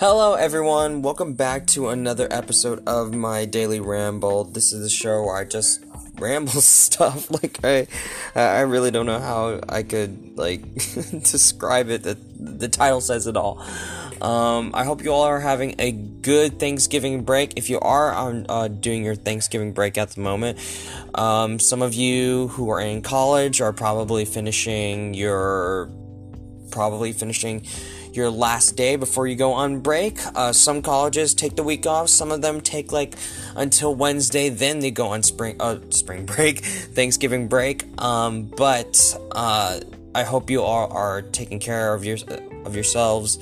Hello, everyone. Welcome back to another episode of my daily ramble. This is the show where I just ramble stuff. Like I, I really don't know how I could like describe it. The the title says it all. Um, I hope you all are having a good Thanksgiving break. If you are on uh, doing your Thanksgiving break at the moment, um, some of you who are in college are probably finishing your probably finishing your last day before you go on break. Uh, some colleges take the week off. Some of them take like until Wednesday, then they go on spring uh, spring break, Thanksgiving break. Um, but uh, I hope you all are taking care of your of yourselves.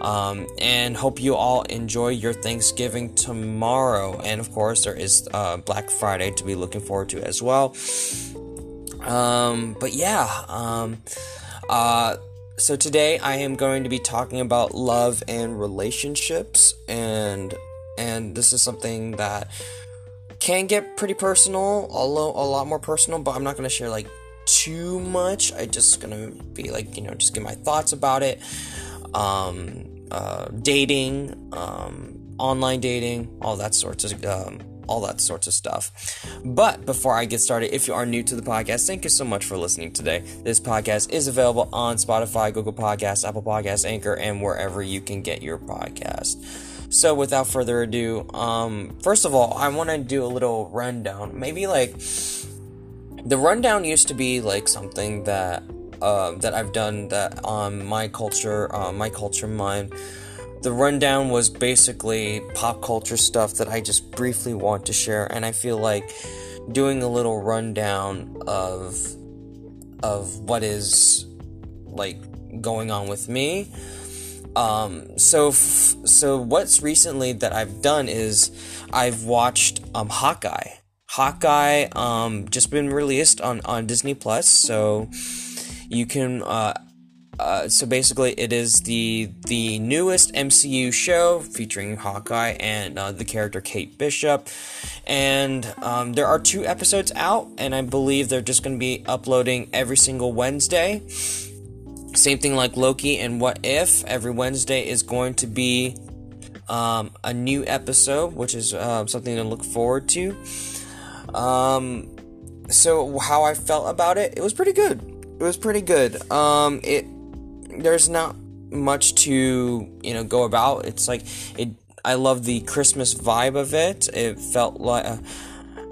Um, and hope you all enjoy your Thanksgiving tomorrow. And of course, there is uh, Black Friday to be looking forward to as well. Um, but yeah, um, uh, so today I am going to be talking about love and relationships, and and this is something that can get pretty personal, although a lot more personal. But I'm not going to share like too much. I just gonna be like you know just give my thoughts about it. Um, uh, dating, um, online dating, all that sorts of um, all that sorts of stuff. But before I get started, if you are new to the podcast, thank you so much for listening today. This podcast is available on Spotify, Google Podcasts, Apple Podcasts, Anchor, and wherever you can get your podcast. So without further ado, um, first of all, I want to do a little rundown. Maybe like the rundown used to be like something that uh, that I've done that on my culture, uh, my culture mine. The rundown was basically pop culture stuff that I just briefly want to share, and I feel like doing a little rundown of of what is like going on with me. Um, so f- so what's recently that I've done is I've watched um Hawkeye. Hawkeye um just been released on on Disney Plus, so you can uh, uh, so basically it is the the newest MCU show featuring Hawkeye and uh, the character Kate Bishop. And um, there are two episodes out and I believe they're just going to be uploading every single Wednesday. Same thing like Loki and What If. Every Wednesday is going to be um, a new episode which is uh, something to look forward to. Um, so how I felt about it it was pretty good. It was pretty good. Um, it there's not much to you know go about. It's like it. I love the Christmas vibe of it. It felt like uh,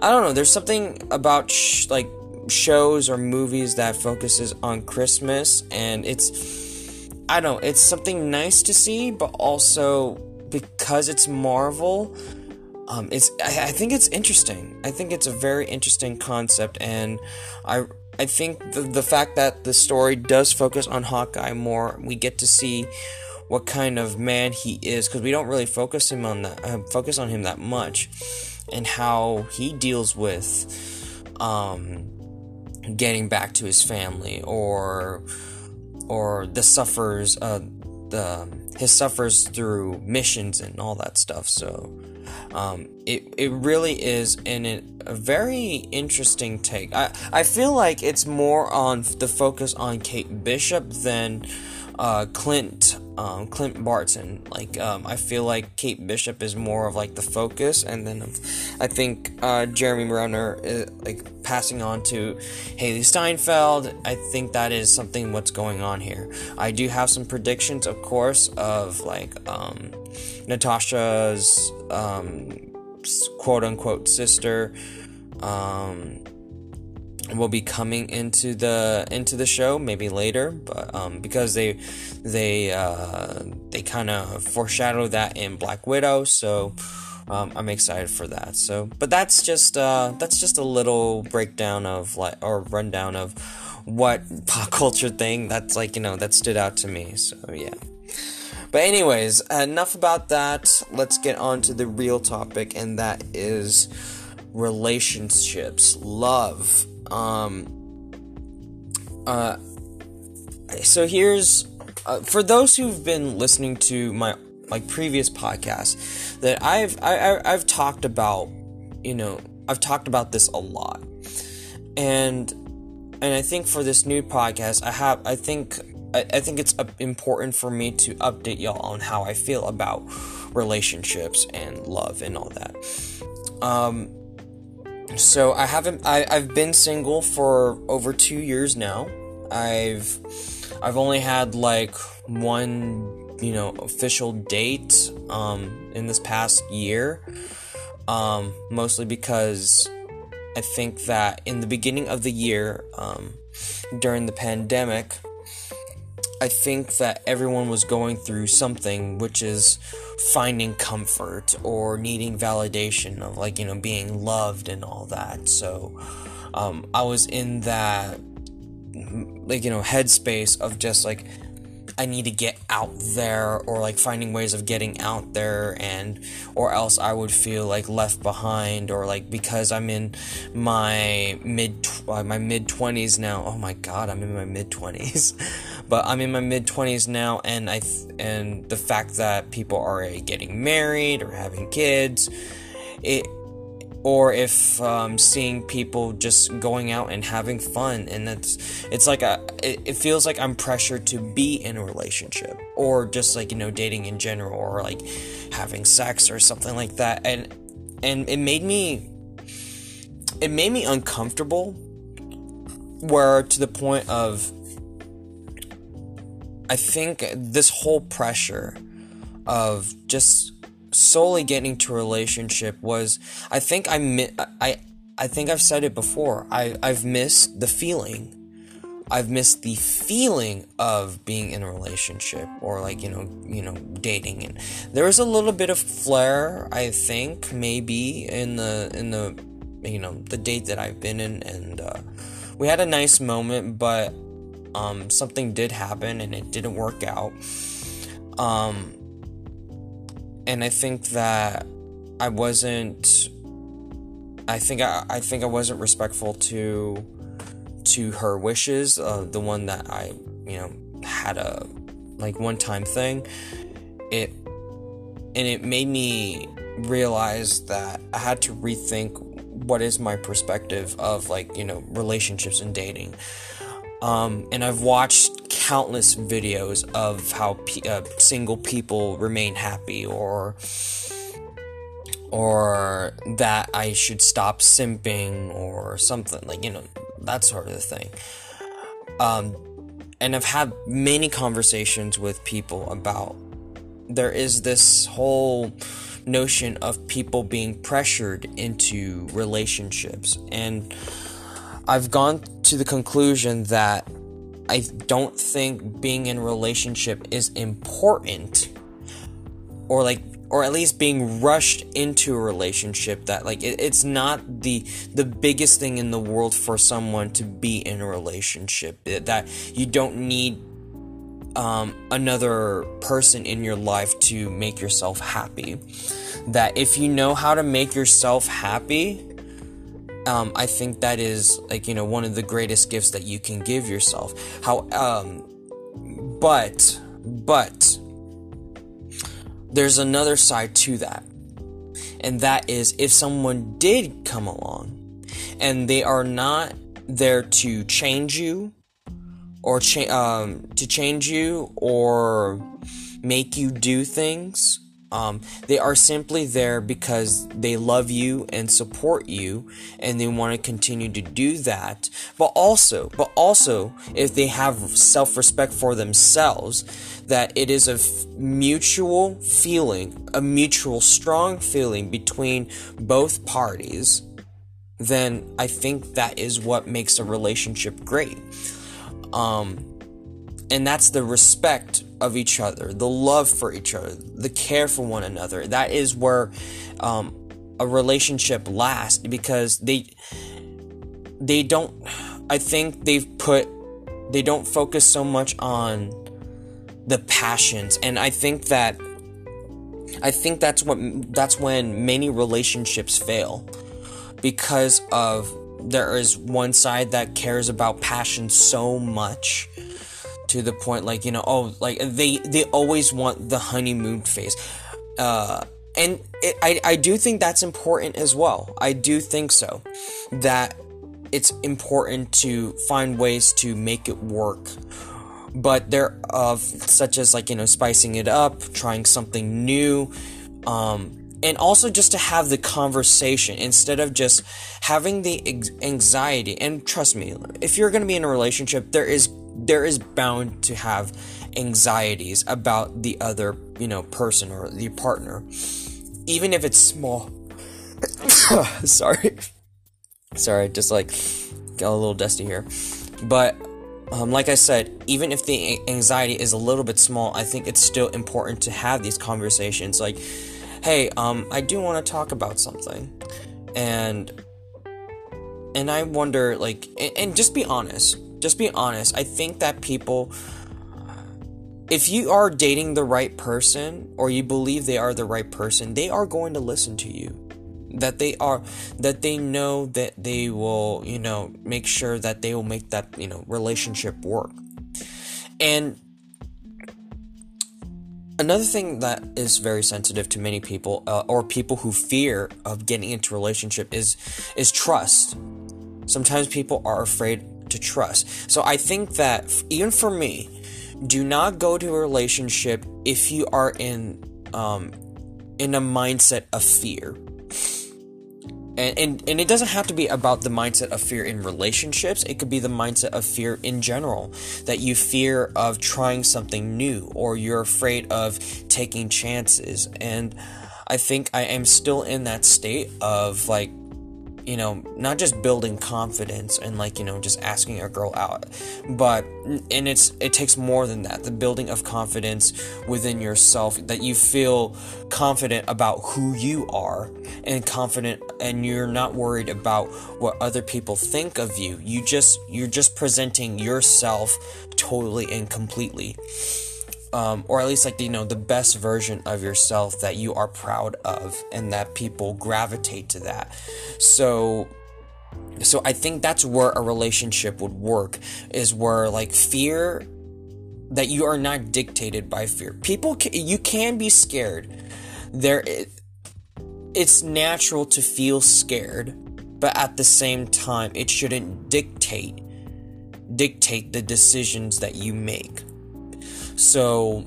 I don't know. There's something about sh- like shows or movies that focuses on Christmas, and it's I don't know. It's something nice to see, but also because it's Marvel. Um, it's I, I think it's interesting. I think it's a very interesting concept, and I I think the, the fact that the story does focus on Hawkeye more, we get to see what kind of man he is because we don't really focus him on that uh, focus on him that much and how he deals with um, getting back to his family or or the suffers uh, the his suffers through missions and all that stuff so um, it, it really is in a very interesting take. I, I feel like it's more on the focus on Kate Bishop than uh, Clint um, Clint Barton. Like um, I feel like Kate Bishop is more of like the focus, and then I think uh, Jeremy Renner is like passing on to Hailee Steinfeld. I think that is something what's going on here. I do have some predictions, of course, of like um, Natasha's um, quote unquote sister um, will be coming into the into the show maybe later but um, because they they uh, they kind of foreshadow that in Black Widow so um, I'm excited for that. So but that's just uh, that's just a little breakdown of like or rundown of what pop culture thing that's like you know that stood out to me so yeah. But anyways enough about that. Let's get on to the real topic and that is relationships. Love um, uh, so here's uh, for those who've been listening to my like previous podcasts that I've I, I've talked about, you know, I've talked about this a lot, and and I think for this new podcast, I have I think I, I think it's uh, important for me to update y'all on how I feel about relationships and love and all that. Um, so I haven't I, I've been single for over two years now. I've I've only had like one you know official date um, in this past year. Um, mostly because I think that in the beginning of the year, um, during the pandemic, I think that everyone was going through something, which is finding comfort or needing validation of, like, you know, being loved and all that. So, um, I was in that, like, you know, headspace of just like, I need to get out there or like finding ways of getting out there and or else I would feel like left behind or like because I'm in my mid uh, my mid 20s now. Oh my god, I'm in my mid 20s. but I'm in my mid 20s now and I th- and the fact that people are getting married or having kids it or if um, seeing people just going out and having fun and it's it's like a it, it, feels like i'm pressured to be in a relationship or just like you know dating in general or like having sex or something like that. And and it made me it made me uncomfortable where to the point of i think this whole pressure of just solely getting to a relationship was I think I mi- I I think I've said it before. I I've missed the feeling. I've missed the feeling of being in a relationship or like you know you know dating and there was a little bit of flair I think maybe in the in the you know the date that I've been in and uh, we had a nice moment but um, something did happen and it didn't work out um, and I think that I wasn't. I think I, I think I wasn't respectful to to her wishes. Uh, the one that I you know had a like one time thing. It and it made me realize that I had to rethink what is my perspective of like you know relationships and dating. Um, and I've watched countless videos of how pe- uh, single people remain happy or or that I should stop simping or something like you know that sort of thing. Um, and I've had many conversations with people about there is this whole notion of people being pressured into relationships and I've gone to the conclusion that I don't think being in a relationship is important or like or at least being rushed into a relationship that like it, it's not the the biggest thing in the world for someone to be in a relationship that you don't need um, another person in your life to make yourself happy. That if you know how to make yourself happy um, I think that is like you know one of the greatest gifts that you can give yourself. How, um, but but there's another side to that, and that is if someone did come along and they are not there to change you or cha- um, to change you or make you do things um, they are simply there because they love you and support you, and they want to continue to do that. But also, but also, if they have self-respect for themselves, that it is a f- mutual feeling, a mutual strong feeling between both parties, then I think that is what makes a relationship great. Um, and that's the respect of each other, the love for each other, the care for one another. That is where um, a relationship lasts because they they don't. I think they've put they don't focus so much on the passions, and I think that I think that's what that's when many relationships fail because of there is one side that cares about passion so much to the point like you know oh like they they always want the honeymoon phase. Uh and it, I, I do think that's important as well. I do think so that it's important to find ways to make it work. But they're of such as like you know spicing it up trying something new um, and also just to have the conversation instead of just having the anxiety. And trust me if you're going to be in a relationship there is there is bound to have anxieties about the other you know person or the partner even if it's small sorry sorry just like got a little dusty here but um, like I said, even if the anxiety is a little bit small, I think it's still important to have these conversations. Like, hey, um, I do want to talk about something, and and I wonder, like, and, and just be honest. Just be honest. I think that people, if you are dating the right person, or you believe they are the right person, they are going to listen to you that they are that they know that they will you know make sure that they will make that you know relationship work and another thing that is very sensitive to many people uh, or people who fear of getting into relationship is is trust sometimes people are afraid to trust. So i think that even for me do not go to a relationship if you are in um in a mindset of fear. And, and and it doesn't have to be about the mindset of fear in relationships. It could be the mindset of fear in general that you fear of trying something new or you're afraid of taking chances. And i think i am still in that state of like you know, not just building confidence and like, you know, just asking a girl out, but and it's it takes more than that. The building of confidence within yourself that you feel confident about who you are and confident and you're not worried about what other people think of you. You just you're just presenting yourself totally and completely um, or at least like you know the best version of yourself that you are proud of and that people gravitate to that. So so i think that's where a relationship would work is where like fear that you are not dictated by fear. People can, you can be scared. There it's natural to feel scared but at the same time it shouldn't dictate dictate the decisions that you make so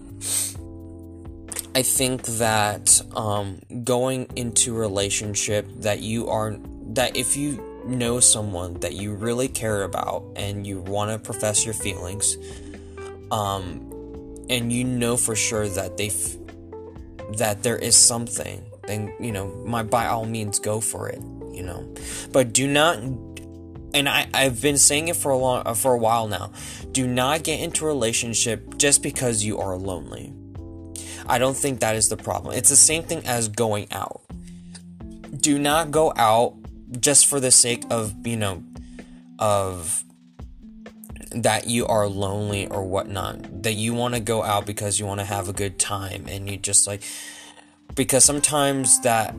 I think that um, going into a relationship that you are that if you know someone that you really care about and you want to profess your feelings, um, and you know for sure that they f- that there is something, then you know, my by all means go for it. You know, but do not and I, I've been saying it for a long uh, for a while now. Do not get into a relationship just because you are lonely. I don't think that is the problem. It's the same thing as going out. Do not go out just for the sake of, you know, of that you are lonely or whatnot. That you want to go out because you want to have a good time and you just like because sometimes that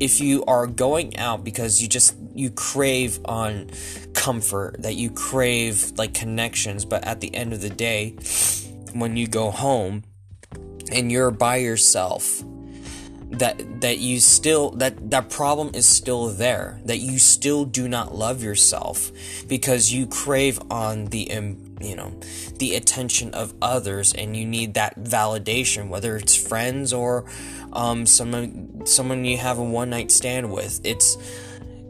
if you are going out because you just you crave on comfort that you crave like connections but at the end of the day when you go home and you're by yourself that that you still that that problem is still there that you still do not love yourself because you crave on the you know the attention of others and you need that validation whether it's friends or um, someone someone you have a one night stand with. It's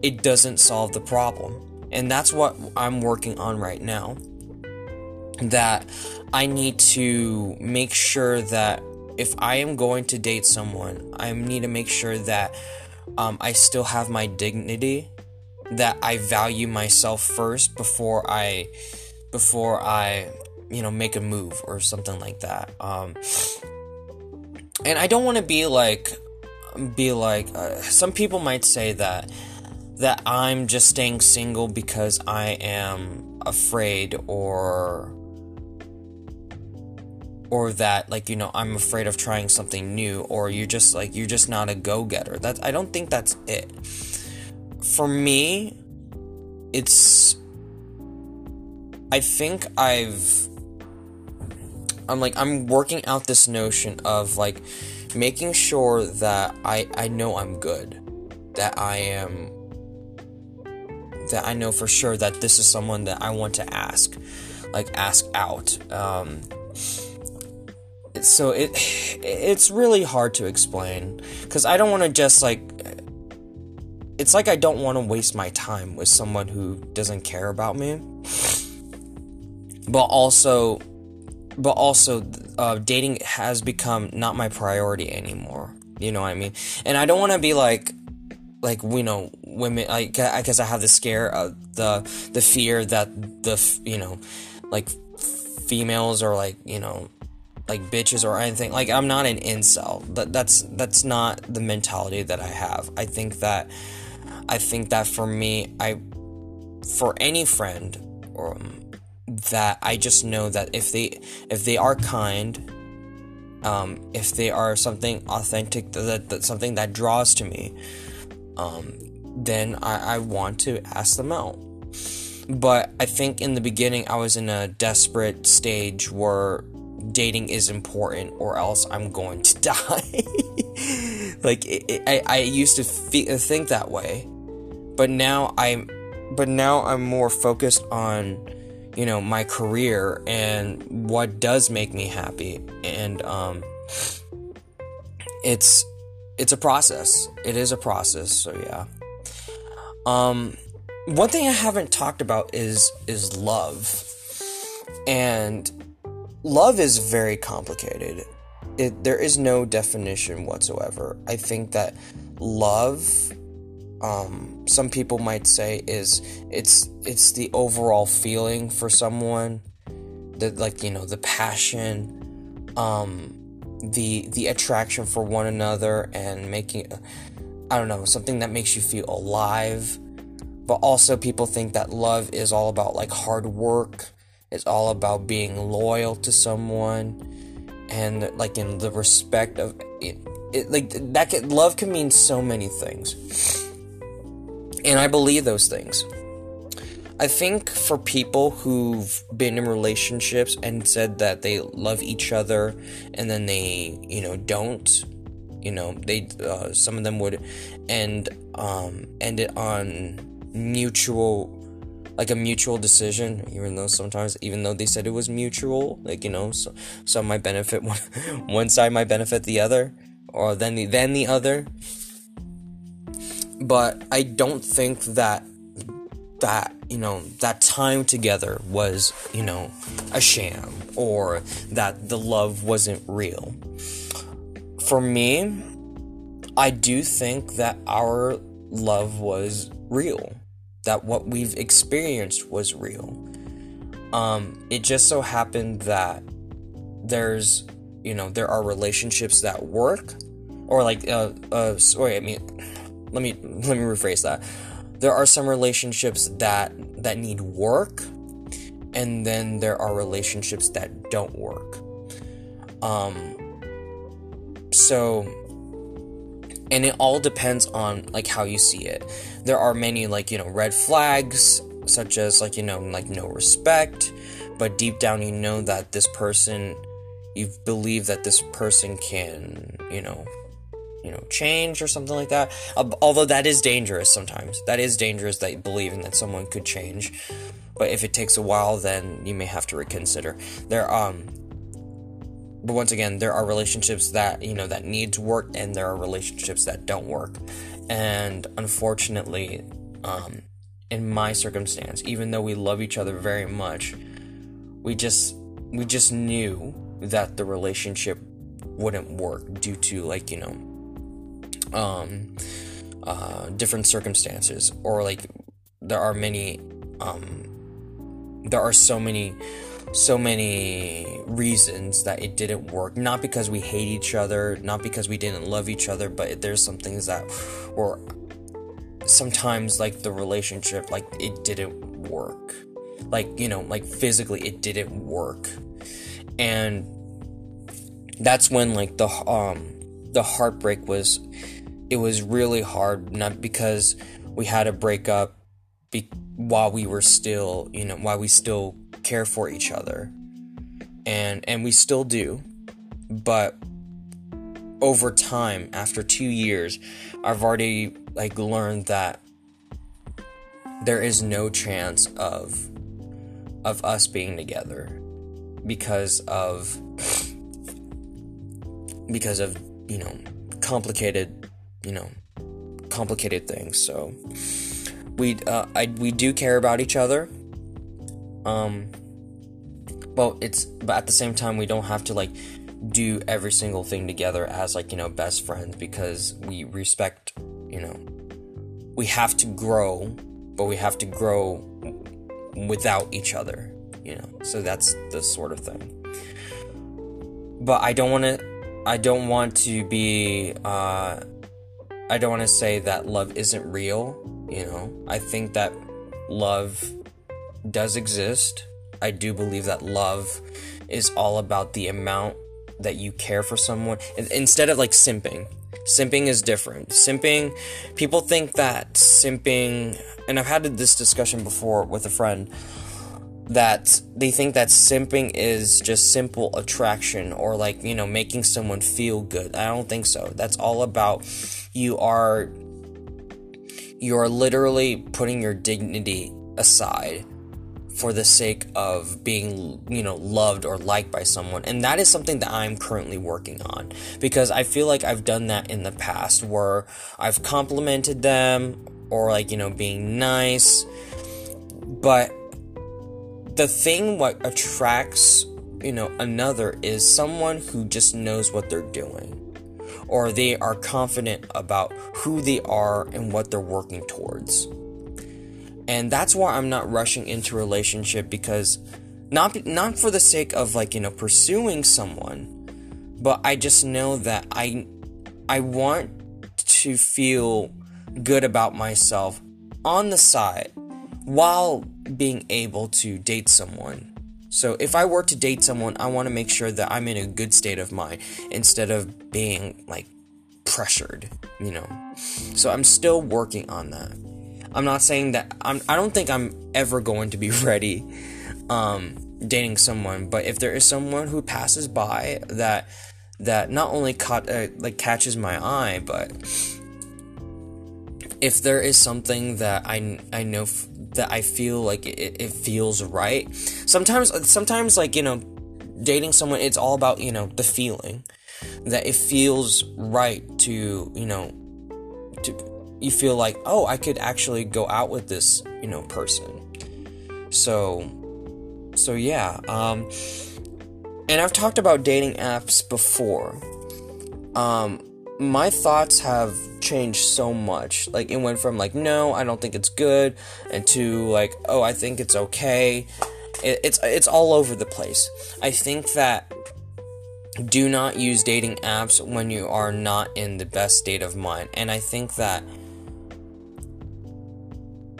it doesn't solve the problem. And that's what i'm working on right now. That i need to make sure that if i am going to date someone i need to make sure that um, i still have my dignity that i value myself first before i before i you know make a move or something like that um, and I don't want to be like be like uh, some people might say that that I'm just staying single because I am afraid or or that like you know I'm afraid of trying something new or you're just like you're just not a go-getter. That I don't think that's it. For me, it's I think I've I'm like I'm working out this notion of like making sure that I I know I'm good, that I am that I know for sure that this is someone that I want to ask. like ask out. Um, so it it's really hard to explain because I don't want to just like it's like I don't want to waste my time with someone who doesn't care about me. But also but also uh, dating has become not my priority anymore. You know what I mean? And I don't want to be like like you know women like I guess I have the scare of the the fear that the you know like females or like you know like bitches or anything. Like I'm not an incel. That that's that's not the mentality that I have. I think that I think that for me, I for any friend um, that I just know that if they if they are kind, um, if they are something authentic that, that something that draws to me, um, then I, I want to ask them out. But I think in the beginning I was in a desperate stage where dating is important or else I'm going to die. like it, it, I, I used to fe- think that way, but now I'm, but now I'm more focused on, you know, my career and what does make me happy, and um, it's it's a process. It is a process. So yeah. Um, one thing I haven't talked about is is love, and love is very complicated. It, there is no definition whatsoever. I think that love, um, some people might say, is it's it's the overall feeling for someone, that like you know the passion, um, the the attraction for one another, and making, I don't know, something that makes you feel alive. But also, people think that love is all about like hard work it's all about being loyal to someone and like in the respect of it, it like that can, love can mean so many things. And I believe those things. I think for people who've been in relationships and said that they love each other and then they, you know, don't, you know, they uh, some of them would end um end it on mutual like a mutual decision even though sometimes even though they said it was mutual like you know so, some might benefit one one side might benefit the other or then the then the other but i don't think that that you know that time together was you know a sham or that the love wasn't real for me i do think that our love was real that what we've experienced was real. Um, it just so happened that there's, you know, there are relationships that work, or like, uh, uh, sorry, I mean, let me let me rephrase that. There are some relationships that that need work, and then there are relationships that don't work. Um, so and it all depends on like how you see it there are many like you know red flags such as like you know like no respect but deep down you know that this person you believe that this person can you know you know change or something like that. Although that is dangerous sometimes. That is dangerous that believing that someone could change. But if it takes a while then you may have to reconsider. There um but once again there are relationships that you know that need to work and there are relationships that don't work. And unfortunately um, in my circumstance even though we love each other very much we just we just knew that the relationship wouldn't work due to like you know um uh different circumstances or like there are many um there are so many so many reasons that it didn't work. Not because we hate each other, not because we didn't love each other, but there's some things that were sometimes like the relationship, like it didn't work. Like, you know, like physically it didn't work. And that's when like the um the heartbreak was it was really hard not because we had to break up be- while we were still, you know, while we still care for each other. And and we still do. But over time, after 2 years, I've already like learned that there is no chance of of us being together because of because of you know complicated you know complicated things. So we uh, I, we do care about each other. Um but it's but at the same time we don't have to like do every single thing together as like you know best friends because we respect you know we have to grow but we have to grow without each other you know. So that's the sort of thing. But i don't want to i don't want to be uh i don't want to say that love isn't real you know i think that love does exist i do believe that love is all about the amount that you care for someone instead of like simping. Simping is different. Simping, people think that simping, and I've had this discussion before with a friend, that they think that simping is just simple attraction or like, you know, making someone feel good. I don't think so. That's all about you are you are literally putting your dignity aside for the sake of being, you know, loved or liked by someone. And that is something that I'm currently working on because I feel like I've done that in the past where I've complimented them or like, you know, being nice. But the thing what attracts, you know, another is someone who just knows what they're doing or they are confident about who they are and what they're working towards. And that's why I'm not rushing into a relationship because not not for the sake of like, you know, pursuing someone, but I just know that I I want to feel good about myself on the side while being able to date someone. So if I were to date someone, I want to make sure that I'm in a good state of mind instead of being like pressured, you know. So I'm still working on that. I'm not saying that I'm I don't think I'm ever going to be ready um dating someone, but if there is someone who passes by that that not only caught uh, like catches my eye, but if there is something that I I know f- that I feel like it, it feels right. Sometimes sometimes like, you know, dating someone it's all about, you know, the feeling that it feels right to, you know, to you feel like, oh, I could actually go out with this, you know, person. So, so yeah. Um, and I've talked about dating apps before. Um, my thoughts have changed so much. Like, it went from like, no, I don't think it's good, and to like, oh, I think it's okay. It, it's it's all over the place. I think that do not use dating apps when you are not in the best state of mind. And I think that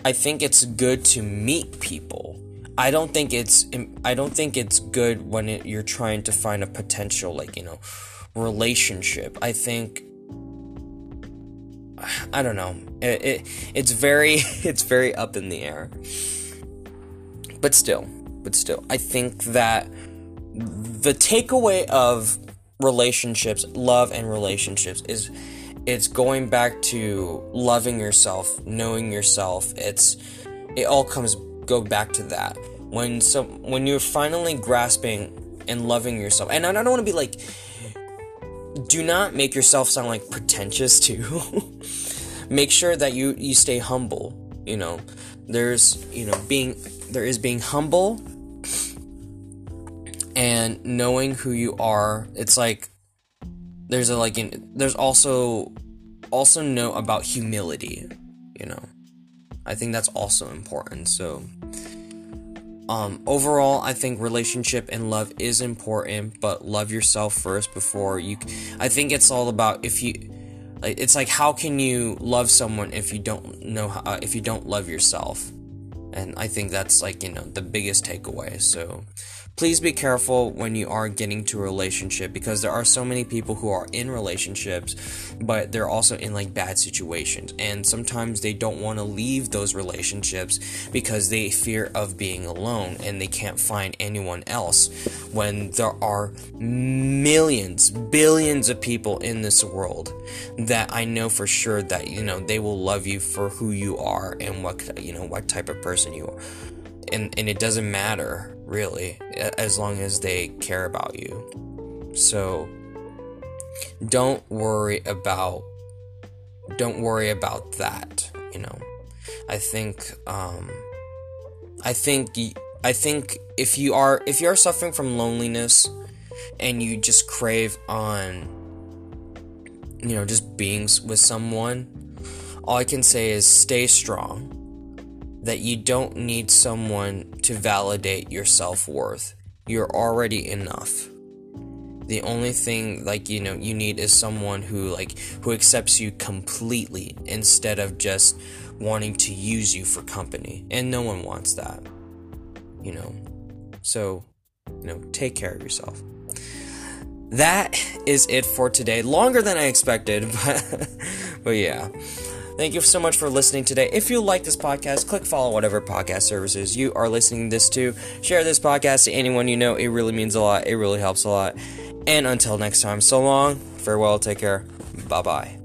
I think it's good to meet people. I don't think it's I don't think it's good when it, you're trying to find a potential like, you know, relationship. I think I don't know. It, it it's very it's very up in the air. But still, but still, I think that the takeaway of relationships, love and relationships is it's going back to loving yourself, knowing yourself. It's it all comes go back to that. When so when you're finally grasping and loving yourself. And I don't want to be like do not make yourself sound like pretentious too. make sure that you you stay humble, you know. There's, you know, being there is being humble and knowing who you are. It's like there's a like there's also also know about humility you know i think that's also important so um overall i think relationship and love is important but love yourself first before you i think it's all about if you it's like how can you love someone if you don't know how, uh, if you don't love yourself? And i think that's like you know the biggest takeaway so please be careful when you are getting to a relationship because there are so many people who are in relationships but they're also in like bad situations. And sometimes they don't want to leave those relationships because they fear of being alone and they can't find anyone else when there are millions billions of people in this world that I know for sure that you know they will love you for who you are and what you know what type of person you are and and it doesn't matter really as long as they care about you. So don't worry about don't worry about that, you know. I think um I think I think if you are if you are suffering from loneliness and you just crave on you know just being with someone, all I can say is stay strong. That you don't need someone to validate your self-worth. You're already enough. The only thing like you know you need is someone who like who accepts you completely instead of just wanting to use you for company. And no one wants that you know. So, you know, take care of yourself. That is it for today. Longer than I expected, but but yeah. Thank you so much for listening today. If you like this podcast, click follow whatever podcast services you are listening this to. Share this podcast to anyone you know. It really means a lot. It really helps a lot. And until next time, so long. Farewell. Take care. Bye bye.